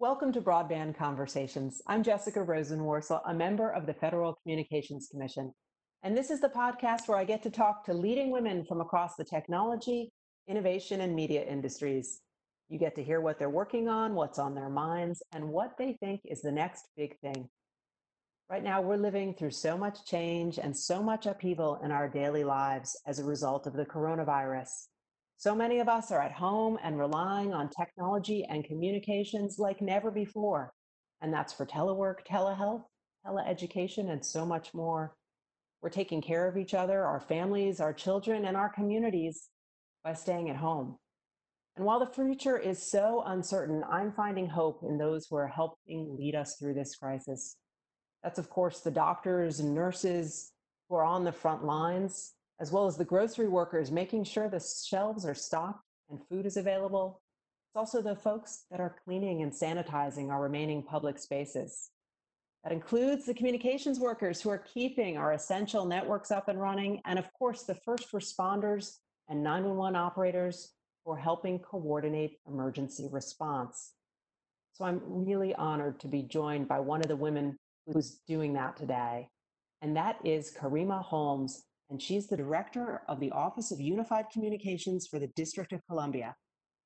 Welcome to Broadband Conversations. I'm Jessica Rosenworcel, a member of the Federal Communications Commission. And this is the podcast where I get to talk to leading women from across the technology, innovation, and media industries. You get to hear what they're working on, what's on their minds, and what they think is the next big thing. Right now, we're living through so much change and so much upheaval in our daily lives as a result of the coronavirus. So many of us are at home and relying on technology and communications like never before. And that's for telework, telehealth, teleeducation, and so much more. We're taking care of each other, our families, our children, and our communities by staying at home. And while the future is so uncertain, I'm finding hope in those who are helping lead us through this crisis. That's, of course, the doctors and nurses who are on the front lines, as well as the grocery workers making sure the shelves are stocked and food is available. It's also the folks that are cleaning and sanitizing our remaining public spaces. That includes the communications workers who are keeping our essential networks up and running, and of course, the first responders and 911 operators who are helping coordinate emergency response. So I'm really honored to be joined by one of the women who's doing that today, and that is Karima Holmes, and she's the director of the Office of Unified Communications for the District of Columbia.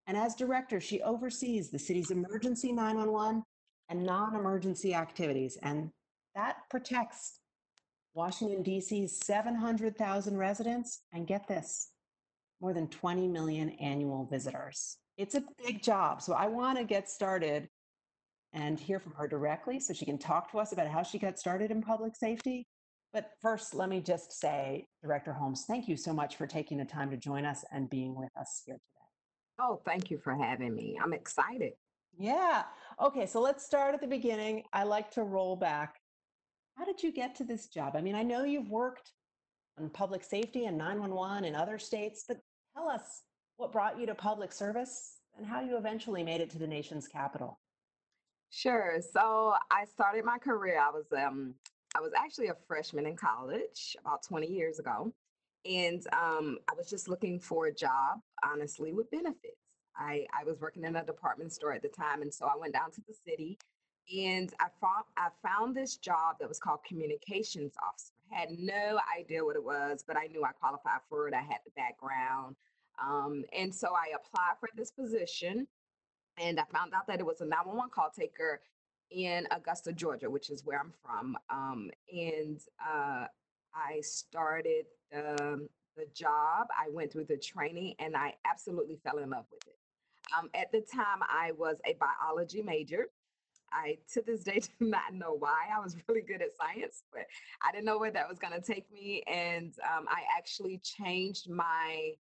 And as director, she oversees the city's emergency 911 and non emergency activities, and that protects Washington, D.C.'s 700,000 residents, and get this, more than 20 million annual visitors. It's a big job. So I want to get started and hear from her directly so she can talk to us about how she got started in public safety but first, let me just say, Director Holmes, thank you so much for taking the time to join us and being with us here today. Oh, thank you for having me. I'm excited. Yeah. Okay, so let's start at the beginning. I like to roll back. How did you get to this job? I mean, I know you've worked on public safety and 911 in other states, but tell us what brought you to public service and how you eventually made it to the nation's capital. Sure. So I started my career. I was um, I was actually a freshman in college about 20 years ago. And um, I was just looking for a job, honestly, with benefits. I, I was working in a department store at the time. And so I went down to the city and I found, I found this job that was called communications officer. I had no idea what it was, but I knew I qualified for it. I had the background. Um, and so I applied for this position and I found out that it was a 911 call taker in Augusta, Georgia, which is where I'm from. Um, and uh, I started the, the job, I went through the training, and I absolutely fell in love with it. Um, at the time, I was a biology major. I, to this day, do not know why. I was really good at science, but I didn't know where that was going to take me. And um, I actually changed my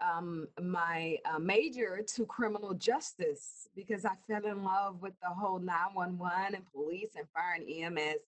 um, my uh, major to criminal justice because I fell in love with the whole 911 and police and fire and EMS.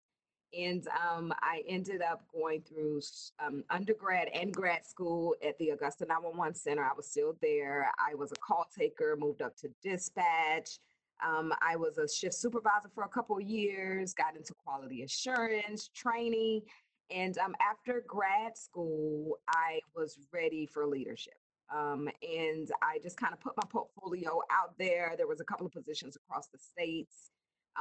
And um, I ended up going through um, undergrad and grad school at the Augusta 911 Center. I was still there. I was a call taker, moved up to dispatch. Um, I was a shift supervisor for a couple years, got into quality assurance training. And um, after grad school, I was ready for leadership. Um, and I just kind of put my portfolio out there. There was a couple of positions across the states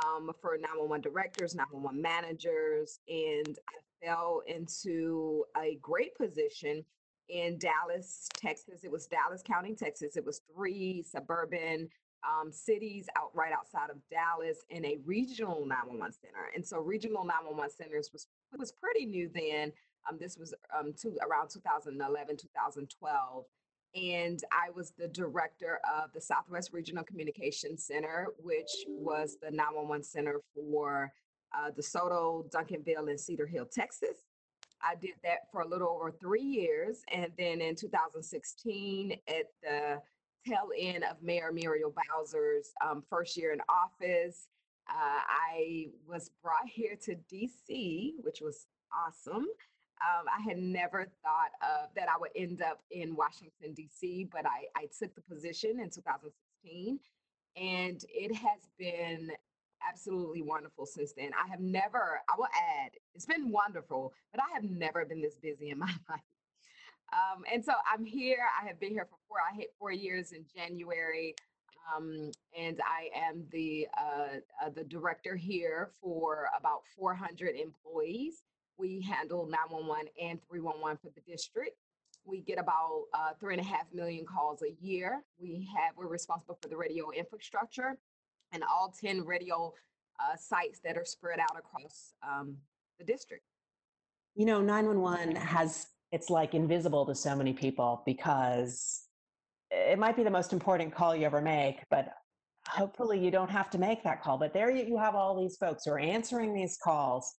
um, for 911 directors, 911 managers, and I fell into a great position in Dallas, Texas. It was Dallas County, Texas. It was three suburban um, cities out right outside of Dallas in a regional 911 center. And so regional 911 centers was was pretty new then. Um, this was um, to, around 2011, 2012 and I was the director of the Southwest Regional Communication Center, which was the 911 center for uh, DeSoto, Duncanville, and Cedar Hill, Texas. I did that for a little over three years. And then in 2016, at the tail end of Mayor Muriel Bowser's um, first year in office, uh, I was brought here to DC, which was awesome. Um, I had never thought of that I would end up in Washington, D.C., but I, I took the position in 2016. And it has been absolutely wonderful since then. I have never, I will add, it's been wonderful, but I have never been this busy in my life. Um, and so I'm here. I have been here for four. I hit four years in January. um, and I am the uh, uh, the director here for about 400 employees. We handle 911 and 311 for the district. We get about uh, three and a half million calls a year. We have we're responsible for the radio infrastructure and all 10 radio uh, sites that are spread out across um, the district. You know, 911 has it's like invisible to so many people because it might be the most important call you ever make, but hopefully you don't have to make that call. But there you have all these folks who are answering these calls.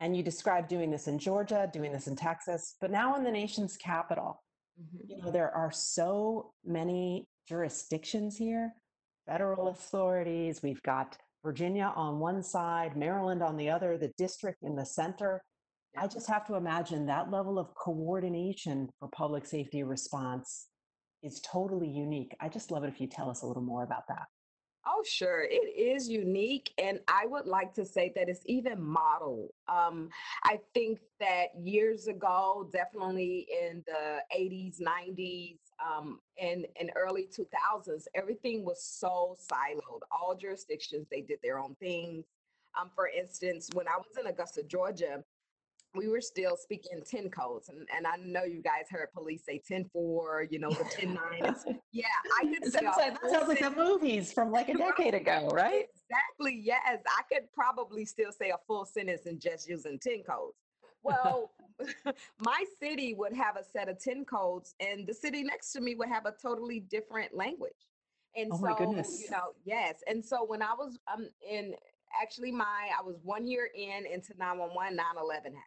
And you described doing this in Georgia, doing this in Texas, but now in the nation's capital. Mm-hmm. You know, there are so many jurisdictions here, federal authorities. We've got Virginia on one side, Maryland on the other, the district in the center. I just have to imagine that level of coordination for public safety response is totally unique. I just love it if you tell us a little more about that. Oh, sure. It is unique. And I would like to say that it's even modeled. Um, I think that years ago, definitely in the 80s, 90s, um, and, and early 2000s, everything was so siloed. All jurisdictions, they did their own things. Um, for instance, when I was in Augusta, Georgia, we were still speaking 10 codes. And, and I know you guys heard police say 10 4, you know, the 10 9. yeah, I could say that sounds like the movies from like a decade ago, right? Exactly. Yes. I could probably still say a full sentence and just using 10 codes. Well, my city would have a set of 10 codes, and the city next to me would have a totally different language. And oh so, my goodness. you know, yes. And so when I was um in actually my I was one year in into 911, 9 11 happened.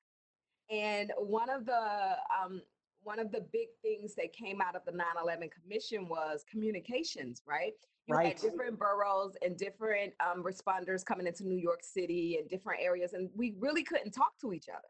And one of the um, one of the big things that came out of the 9/11 Commission was communications, right? You right. had different boroughs and different um, responders coming into New York City and different areas, and we really couldn't talk to each other.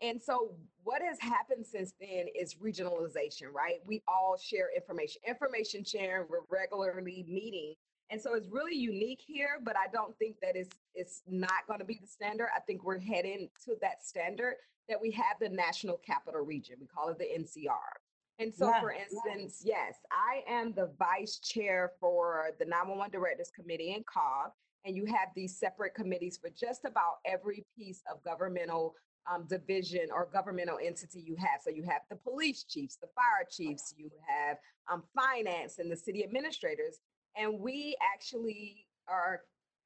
And so, what has happened since then is regionalization, right? We all share information, information sharing. We're regularly meeting and so it's really unique here, but I don't think that it's it's not going to be the standard. I think we're heading to that standard that we have the national capital region. We call it the NCR. And so, yeah, for instance, yeah. yes, I am the vice chair for the 911 Directors Committee in COG, and you have these separate committees for just about every piece of governmental um, division or governmental entity you have. So you have the police chiefs, the fire chiefs, you have um, finance and the city administrators. And we actually are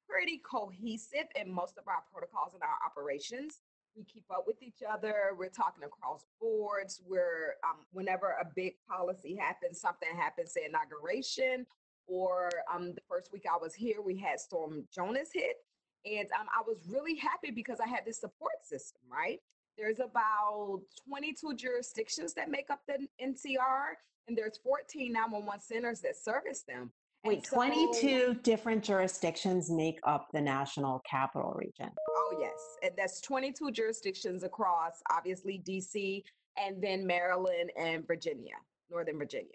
pretty cohesive in most of our protocols and our operations. We keep up with each other. We're talking across boards. We're um, whenever a big policy happens, something happens, say inauguration, or um, the first week I was here, we had Storm Jonas hit, and um, I was really happy because I had this support system. Right, there's about 22 jurisdictions that make up the NCR, and there's 14 911 centers that service them. Wait, so, 22 different jurisdictions make up the national capital region. Oh, yes. And that's 22 jurisdictions across, obviously, DC, and then Maryland and Virginia, Northern Virginia.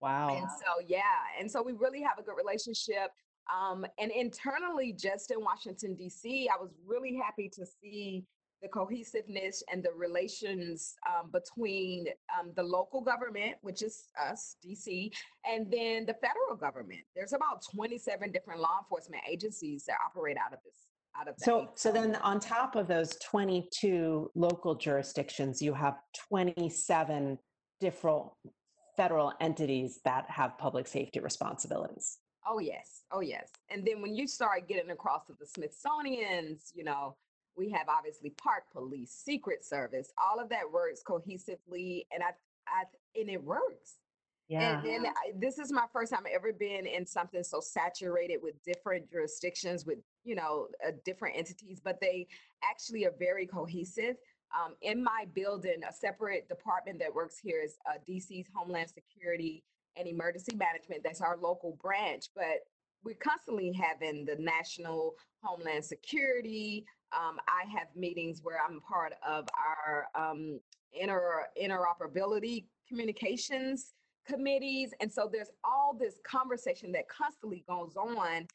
Wow. And so, yeah. And so we really have a good relationship. Um, and internally, just in Washington, D.C., I was really happy to see the cohesiveness and the relations um, between um, the local government, which is us, DC, and then the federal government. There's about 27 different law enforcement agencies that operate out of this. Out of so, so then on top of those 22 local jurisdictions, you have 27 different federal entities that have public safety responsibilities. Oh yes, oh yes. And then when you start getting across to the Smithsonian's, you know, we have obviously park police, secret service, all of that works cohesively and I, I and it works. Yeah. And then I, this is my first time ever been in something so saturated with different jurisdictions with, you know, uh, different entities, but they actually are very cohesive. Um, in my building, a separate department that works here is uh, DC's Homeland Security and Emergency Management. That's our local branch, but we're constantly having the National Homeland Security, um, I have meetings where I'm part of our um, inter interoperability communications committees, and so there's all this conversation that constantly goes on,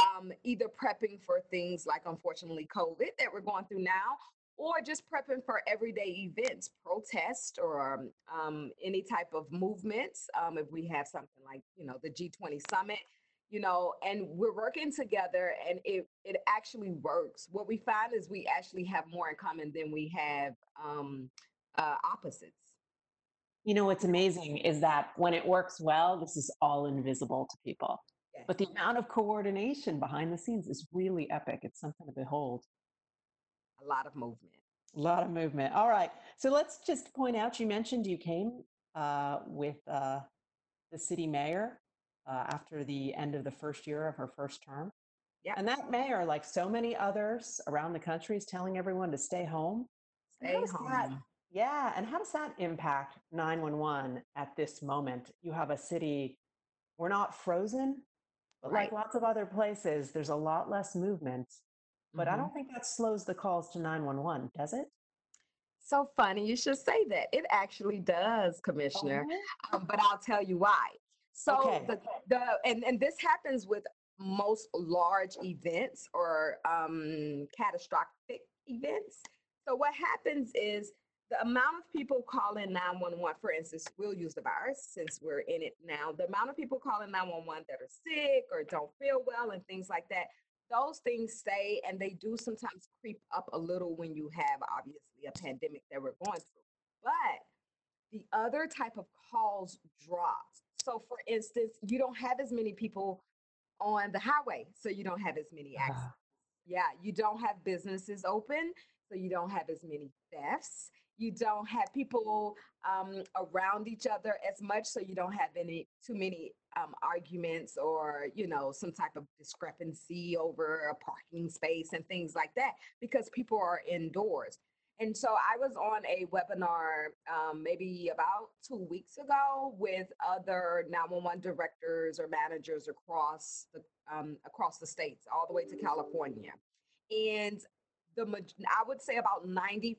um, either prepping for things like unfortunately COVID that we're going through now, or just prepping for everyday events, protest or um, um any type of movements. Um, if we have something like you know the G20 summit you know, and we're working together and it, it actually works. What we find is we actually have more in common than we have um, uh, opposites. You know, what's amazing is that when it works well, this is all invisible to people. Yes. But the amount of coordination behind the scenes is really epic. It's something to behold. A lot of movement. A lot of movement. All right. So let's just point out you mentioned you came uh, with uh, the city mayor uh, after the end of the first year of her first term. Yeah. And that mayor, like so many others around the country, is telling everyone to stay home. Stay does that- home. yeah. And how does that impact 911 at this moment? You have a city, we're not frozen, but like lots of other places, there's a lot less movement. But I Mhm. don't think that slows the calls to 911, does it? So funny you should say that. It actually does, Commissioner. Um, but I'll tell you why. So Okay. the the and and this happens with most large events or um, catastrophic events. So what happens is the amount of people calling 911, for instance, we'll use the virus since we're in it now. The amount of people calling 911 that are sick or don't feel well and things like that, those things stay and they do sometimes creep up a little when you have obviously a pandemic that we're going through. But the other type of calls drops. So, for instance, you don't have as many people on the highway, so you don't have as many accidents. Ah, Yeah, you don't have businesses open, so you don't have as many thefts. You don't have people um, around each other as much, so you don't have any too many um, arguments or you know some type of discrepancy over a parking space and things like that because people are indoors. And so I was on a webinar um, maybe about two weeks ago with other 911 directors or managers across the um, across the states, all the way to California. And the I would say about 95%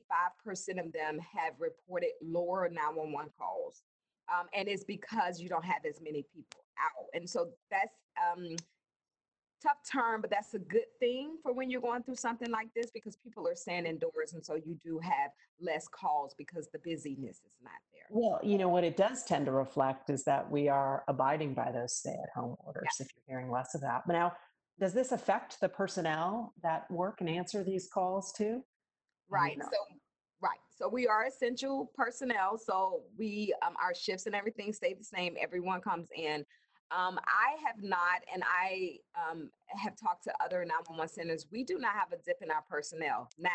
of them have reported lower 911 calls. Um, and it's because you don't have as many people out. And so that's um, tough term, but that's a good thing for when you're going through something like this because people are staying indoors. And so you do have less calls because the busyness is not there. Well, you know, what it does tend to reflect is that we are abiding by those stay at home orders if you're hearing less of that. But now, does this affect the personnel that work and answer these calls too? Right. So, right. So we are essential personnel. So we, um, our shifts and everything stay the same. Everyone comes in. Um, I have not, and I um, have talked to other 911 centers. We do not have a dip in our personnel now.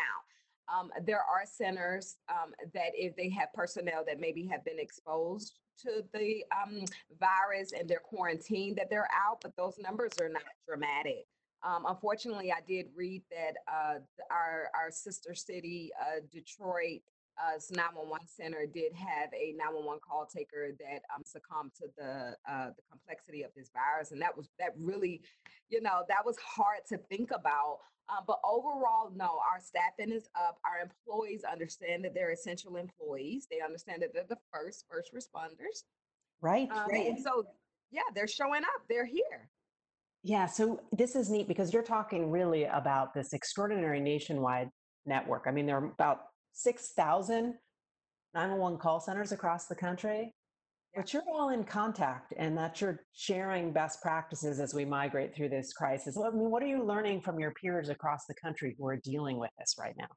Um, there are centers um, that if they have personnel that maybe have been exposed to the um, virus and they're quarantined, that they're out, but those numbers are not dramatic. Um, unfortunately, I did read that uh, our our sister city, uh, Detroit, uh, 911 center did have a 911 call taker that um, succumbed to the uh, the complexity of this virus, and that was that really, you know, that was hard to think about. Um, but overall, no, our staffing is up. Our employees understand that they're essential employees. They understand that they're the first first responders. Right. Um, right. and so, yeah, they're showing up. They're here. Yeah, so this is neat because you're talking really about this extraordinary nationwide network. I mean, there are about 6,000 911 call centers across the country, Yeah. but you're all in contact and that you're sharing best practices as we migrate through this crisis. I mean, what are you learning from your peers across the country who are dealing with this right now?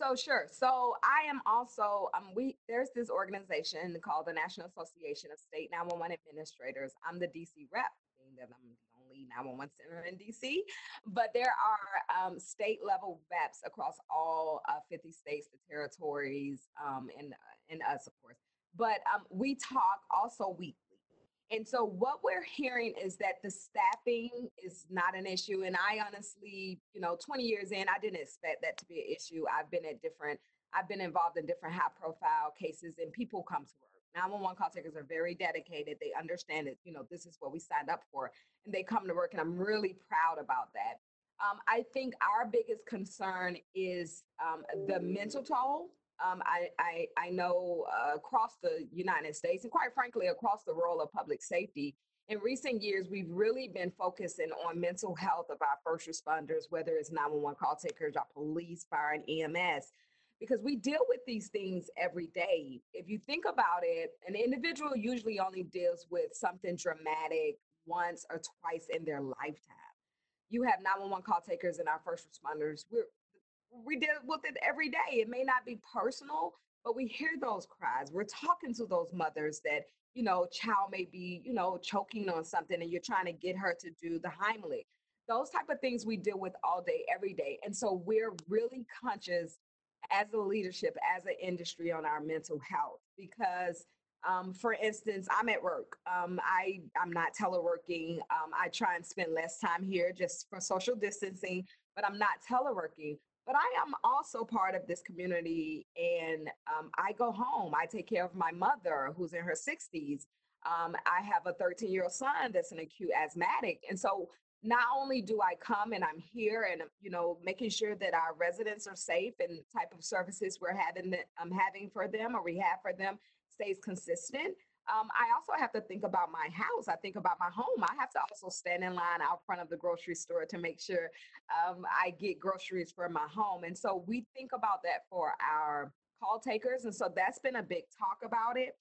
So sure. So I am also um we there's this organization called the National Association of State 911 Administrators. I'm the DC rep, being that I'm the only 911 center in DC. But there are um, state level reps across all uh, 50 states, the territories, um, and uh, and us, of course. But um, we talk also weekly. And so what we're hearing is that the staffing is not an issue. And I honestly, you know, 20 years in, I didn't expect that to be an issue. I've been at different, I've been involved in different high profile cases and people come to work. 911 call takers are very dedicated. They understand that, you know, this is what we signed up for and they come to work. And I'm really proud about that. Um, I think our biggest concern is um, the mental toll um, I, I, I know uh, across the United States and quite frankly across the role of public safety, in recent years, we've really been focusing on mental health of our first responders, whether it's 911 call takers, our police, fire, and EMS, because we deal with these things every day. If you think about it, an individual usually only deals with something dramatic, once or twice in their lifetime. You have 911 call takers and our first responders. We're we deal with it every day. It may not be personal, but we hear those cries. We're talking to those mothers that, you know, child may be, you know, choking on something and you're trying to get her to do the Heimlich. Those type of things we deal with all day, every day. And so we're really conscious as a leadership, as an industry on our mental health because um, for instance, I'm at work. Um, I I'm not teleworking. Um, I try and spend less time here just for social distancing, but I'm not teleworking. But I am also part of this community, and um, I go home. I take care of my mother, who's in her 60s. Um, I have a 13 year old son that's an acute asthmatic, and so not only do I come and I'm here and you know making sure that our residents are safe and type of services we're having that I'm having for them or we have for them stays consistent. Um, I also have to think about my house. I think about my home. I have to also stand in line out front of the grocery store to make sure um, I get groceries for my home. And so we think about that for our call takers. And so that's been a big talk about it.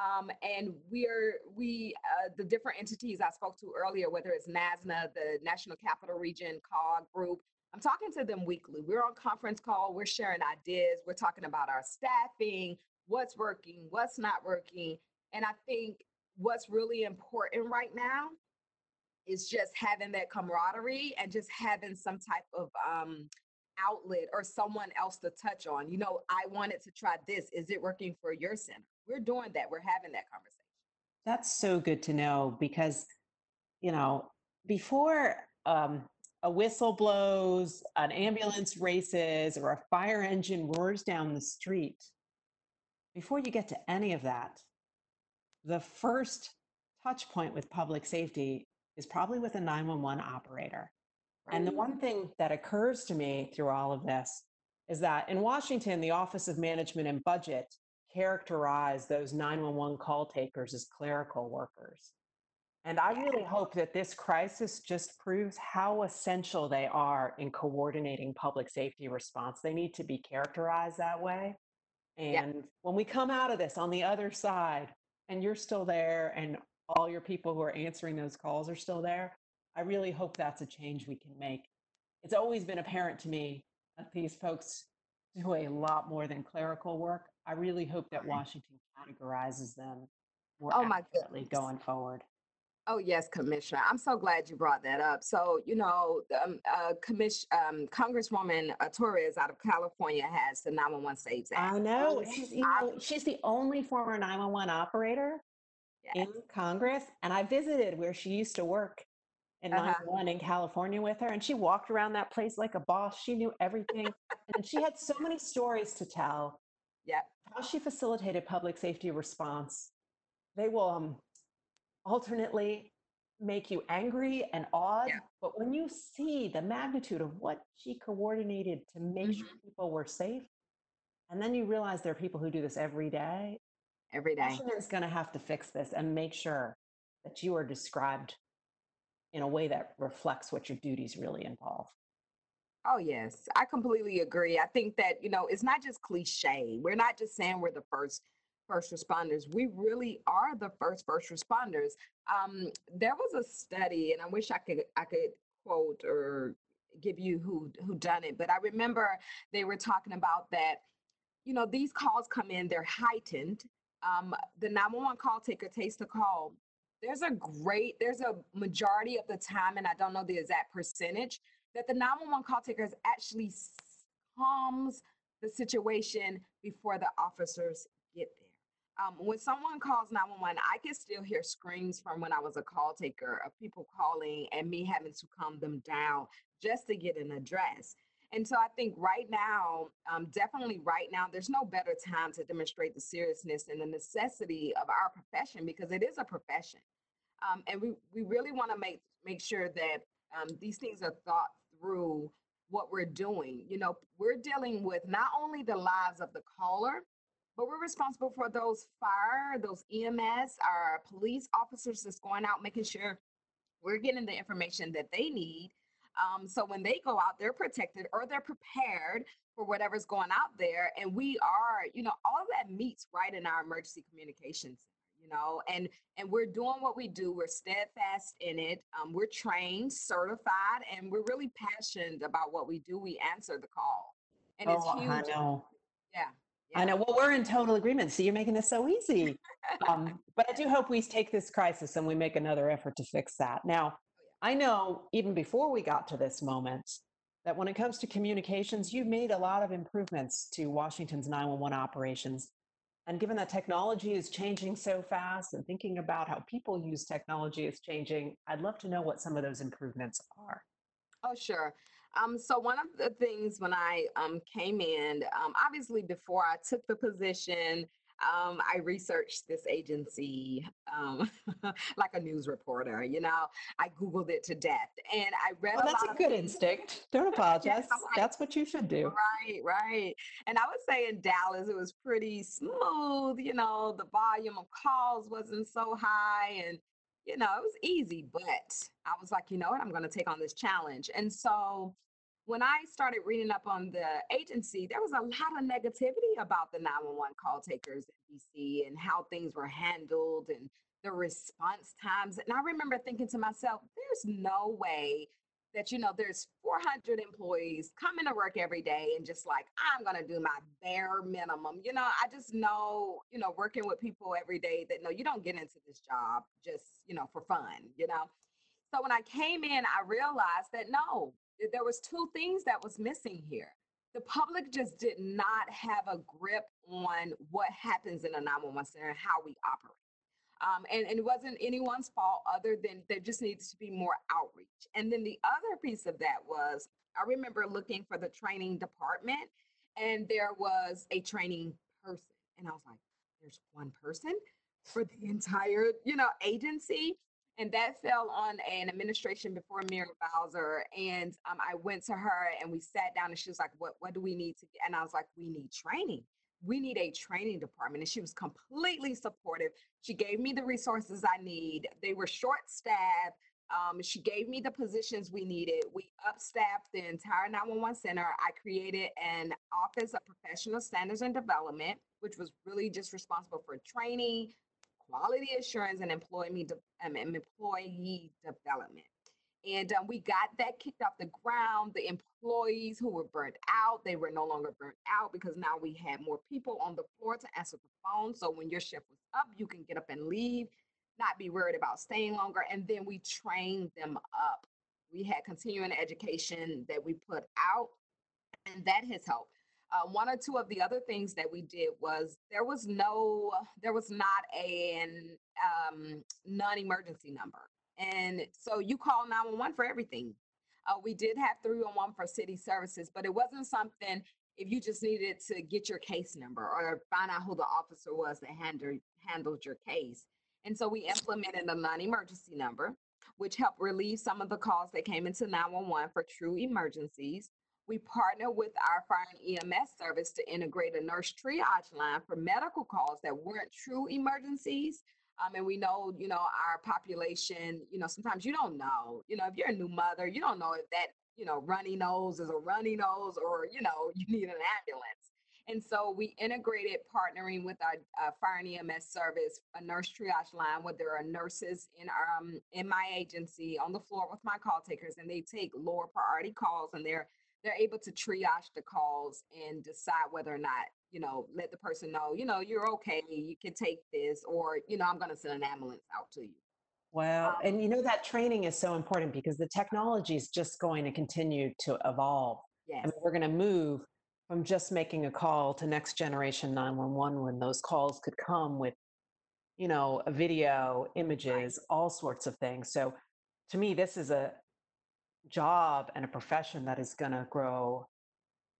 Um, and we're we uh, the different entities I spoke to earlier, whether it's NASNA, the National Capital Region COG group. I'm talking to them weekly. We're on conference call. We're sharing ideas. We're talking about our staffing, what's working, what's not working. And I think what's really important right now is just having that camaraderie and just having some type of um, outlet or someone else to touch on. You know, I wanted to try this. Is it working for your center? We're doing that. We're having that conversation. That's so good to know because, you know, before um, a whistle blows, an ambulance races, or a fire engine roars down the street, before you get to any of that, the first touch point with public safety is probably with a 911 operator. Right. And the one thing that occurs to me through all of this is that in Washington, the Office of Management and Budget characterize those 911 call takers as clerical workers. And I really hope that this crisis just proves how essential they are in coordinating public safety response. They need to be characterized that way. And yeah. when we come out of this on the other side, and you're still there, and all your people who are answering those calls are still there, I really hope that's a change we can make. It's always been apparent to me that these folks do a lot more than clerical work. I really hope that Washington categorizes them more oh my goodness. going forward. Oh yes, Commissioner. I'm so glad you brought that up. So you know, um, uh, Commission um, Congresswoman uh, Torres out of California has the 911 Saves Act. I know. She's, you know, she's the only former 911 operator yes. in Congress, and I visited where she used to work in uh-huh. 911 in California with her, and she walked around that place like a boss. She knew everything, and she had so many stories to tell. Yeah, how she facilitated public safety response. They will um, alternately make you angry and awed. Yeah. But when you see the magnitude of what she coordinated to make mm-hmm. sure people were safe, and then you realize there are people who do this every day. Every day. Washington's going to have to fix this and make sure that you are described in a way that reflects what your duties really involve. Oh, yes, I completely agree. I think that, you know, it's not just cliche. We're not just saying we're the first first responders. We really are the first first responders. Um, there was a study, and I wish I could I could quote or give you who who done it, but I remember they were talking about that. You know, these calls come in, they're heightened. Um, the 911 call taker takes the call. There's a great, there's a majority of the time, and I don't know the exact percentage, that the 911 call takers actually calms the situation before the officers get there. Um, when someone calls 911, I can still hear screams from when I was a call taker of people calling and me having to calm them down just to get an address. And so I think right now, um, definitely right now, there's no better time to demonstrate the seriousness and the necessity of our profession because it is a profession. Um, and we, we really want to make, make sure that um, these things are thought through what we're doing. You know, we're dealing with not only the lives of the caller, but we're responsible for those fire, those EMS, our police officers that's going out, making sure we're getting the information that they need. Um, so when they go out, they're protected or they're prepared for whatever's going out there. And we are, you know, all of that meets right in our emergency communications. you know, and and we're doing what we do. We're steadfast in it. Um, we're trained, certified, and we're really passionate about what we do. We answer the call, and it's Oh, I huge. know. Yeah, I know. Well, we're in total agreement. So you're making this so easy. Um, but I do hope we take this crisis and we make another effort to fix that. Now, I know even before we got to this moment that when it comes to communications, you've made a lot of improvements to Washington's 911 operations. And given that technology is changing so fast and thinking about how people use technology is changing, I'd love to know what some of those improvements are. Oh, sure. Um, so one of the things when I um, came in, um, obviously before I took the position, um, I researched this agency um, like a news reporter. You know, I Googled it to death, and I read Well, that's a good instinct. Don't apologize. I'm like, That's what you should do. right, right. And I would say in Dallas, it was pretty smooth. You know, the volume of calls wasn't so high, and you know, it was easy. But I was like, you know what, I'm going to take on this challenge, and so when I started reading up on the agency, there was a lot of negativity about the 911 call takers in DC and how things were handled and the response times. And I remember thinking to myself, there's no way that, you know, there's 400 employees coming to work every day and just like, I'm going to do my bare minimum. You know, I just know, you know, working with people every day that no, you don't get into this job just, you know, for fun, you know. So when I came in, I realized that no, there was two things that was missing here. The public just did not have a grip on what happens in a 911 center and how we operate. Um, and, and it wasn't anyone's fault other than there just needs to be more outreach. And then the other piece of that was I remember looking for the training department and there was a training person. And I was like, there's one person for the entire, you know, agency. And that fell on an administration before Mayor Bowser. And um, I went to her and we sat down and she was like, what, what do we need to get? And I was like, we need training. We need a training department. And she was completely supportive. She gave me the resources I need. They were short staffed. Um, she gave me the positions we needed. We upstaffed the entire 911 center. I created an office of professional standards and development, which was really just responsible for training, quality assurance, and employee, de- um, employee development. And um, we got that kicked off the ground. The employees who were burnt out, they were no longer burnt out because now we had more people on the floor to answer the phone. So when your shift was up, you can get up and leave, not be worried about staying longer. And then we trained them up. We had continuing education that we put out, and that has helped. Uh, one or two of the other things that we did was there was no, there was not an um, non-emergency number. And so you call 911 for everything. Uh, we did have 311 for city services, but it wasn't something if you just needed to get your case number or find out who the officer was that handled, handled your case. And so we implemented a non emergency number, which helped relieve some of the calls that came into 911 for true emergencies. We partner with our fire and EMS service to integrate a nurse triage line for medical calls that weren't true emergencies. Um, and we know, you know, our population, you know, sometimes you don't know, you know, if you're a new mother, you don't know if that, you know, runny nose is a runny nose or, you know, you need an ambulance. And so we integrated partnering with our uh, fire and EMS service, a nurse triage line where there are nurses in our um, in my agency on the floor with my call takers, and they take lower priority calls, and they're they're able to triage the calls and decide whether or not you know let the person know you know you're okay, you can take this, or you know I'm going to send an ambulance out to you. Well, Um, and you know that training is so important because the technology is just going to continue to evolve. I yes, mean, we're going to move from just making a call to next generation 911 when those calls could come with, you know, a video, right, images, all sorts of things. So to me, this is a job and a profession that is going to grow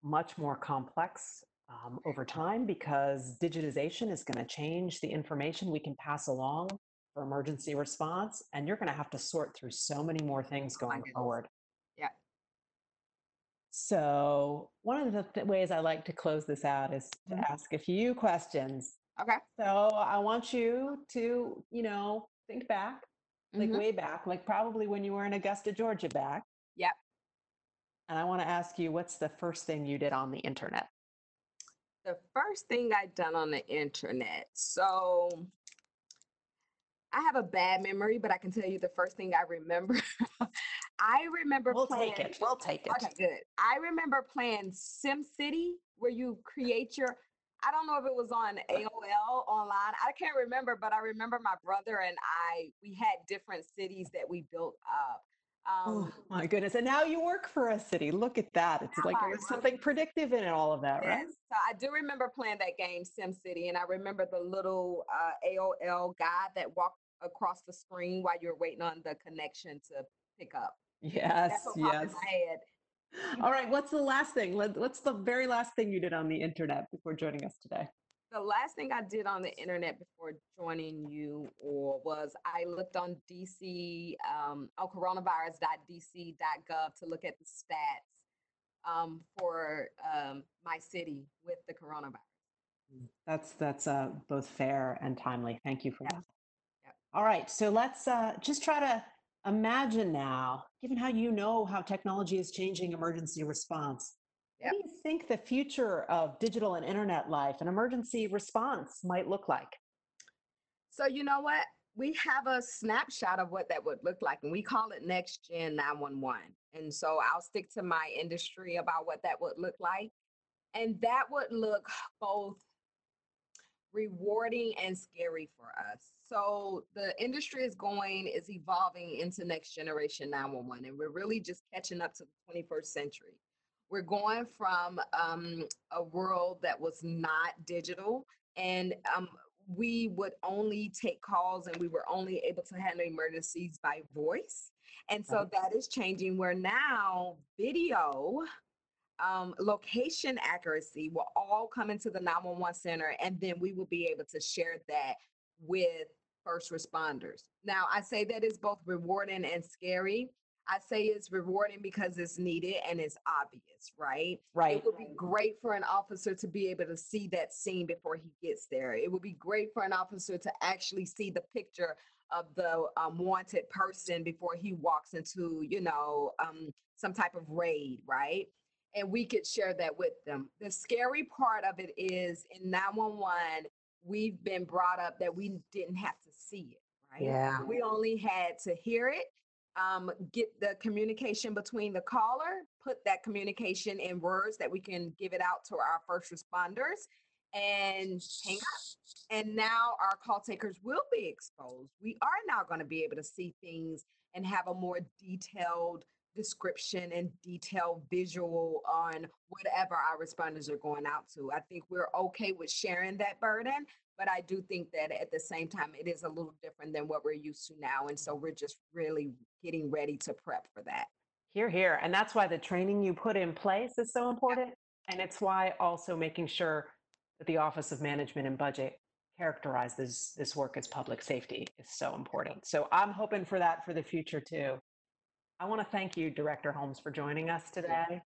much more complex um, over time because digitization is going to change the information we can pass along for emergency response. And you're going to have to sort through so many more things oh going forward. yeah, So, one of the th- ways I like to close this out is to Mhm. ask a few questions. okay, So, I want you to, you know, think back, like hmm way back, like probably when you were in Augusta, Georgia back. And I want to ask you, what's the first thing you did on the internet? The first thing I done on the internet, so I have a bad memory, but I can tell you the first thing I remember. I remember We'll playing. take it. We'll take it. Okay, good. I remember playing Sim City, where you create your. I don't know if it was on AOL online. I can't remember, but I remember my brother and I. We had different cities that we built up. Oh Um, my goodness. And now you work for a city. Look at that. It's like now I there was work something predictive in it, all of that, right? Yes. So I do remember playing that game, SimCity, and I remember the little uh, AOL guy that walked across the screen while you're waiting on the connection to pick up. Yes, yes. All right. What's the last thing? What's the very last thing you did on the internet before joining us today? The last thing I did on the internet before joining you or was I looked on DC, um, on coronavirus.dc.gov to look at the stats um, for um, my city with the coronavirus. That's that's uh, both fair and timely. Thank you for Yep. that. Yep. All right, so let's uh, just try to imagine now, given how you know how technology is changing emergency response. What do you think the future of digital and internet life and emergency response might look like? So you know what? We have a snapshot of what that would look like, and we call it Next Gen 911. And so I'll stick to my industry about what that would look like. And that would look both rewarding and scary for us. So the industry is going, is evolving into next generation 911, and we're really just catching up to the 21st century. We're going from um, a world that was not digital, and um, we would only take calls and we were only able to handle emergencies by voice. And so Right. that is changing where now video um, location accuracy will all come into the 911 center, and then we will be able to share that with first responders. Now, I say that is both rewarding and scary. I say it's rewarding because it's needed and it's obvious, right? Right. It would be great for an officer to be able to see that scene before he gets there. It would be great for an officer to actually see the picture of the um, wanted person before he walks into, you know, um, some type of raid, right? And we could share that with them. The scary part of it is in 911, we've been brought up that we didn't have to see it, right? Yeah. We only had to hear it um, get the communication between the caller, put that communication in words that we can give it out to our first responders, and hang up. And now our call takers will be exposed. We are now going to be able to see things and have a more detailed description and detailed visual on whatever our responders are going out to. I think we're okay with sharing that burden, but I do think that at the same time, it is a little different than what we're used to now. And so we're just really getting ready to prep for that. Here, here. And that's why the training you put in place is so important. And it's why also making sure that the Office of Management and Budget characterizes this work as public safety is so important. So I'm hoping for that for the future too. I want to thank you, Director Holmes, for joining us today.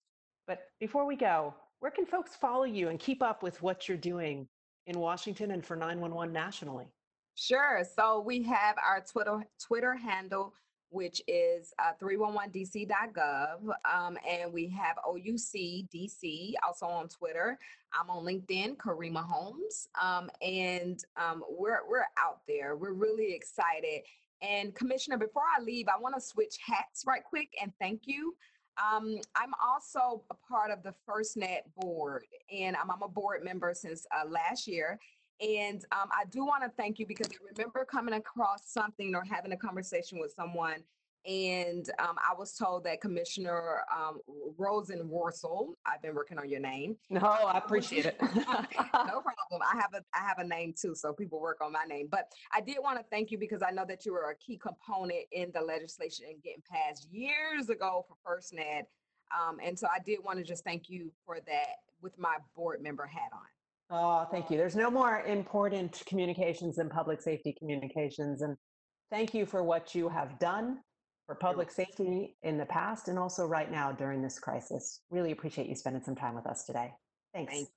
But before we go, where can folks follow you and keep up with what you're doing in Washington and for 911 nationally? Sure. So we have our Twitter Twitter handle, which is uh, 311dc.gov. Um, and we have OUC DC also on Twitter. I'm on LinkedIn, Karima Holmes. Um, and um, we're, we're out there. We're really excited. And Commissioner, before I leave, I want to switch hats right quick and thank you. Um, I'm also a part of the FirstNet board, and I'm, I'm a board member since uh, last year. And um, I do want to thank you because I remember coming across something or having a conversation with someone, and um, I was told that Commissioner um, Rosen I've been working on your name. No, I appreciate it. no problem. I have a I have a name too, so people work on my name. But I did want to thank you because I know that you were a key component in the legislation and getting passed years ago for FirstNet. Um, and so I did want to just thank you for that with my board member hat on. Oh, thank you. There's no more important communications than public safety communications. And thank you for what you have done for public safety in the past and also right now during this crisis. Really appreciate you spending some time with us today. Thanks. Thank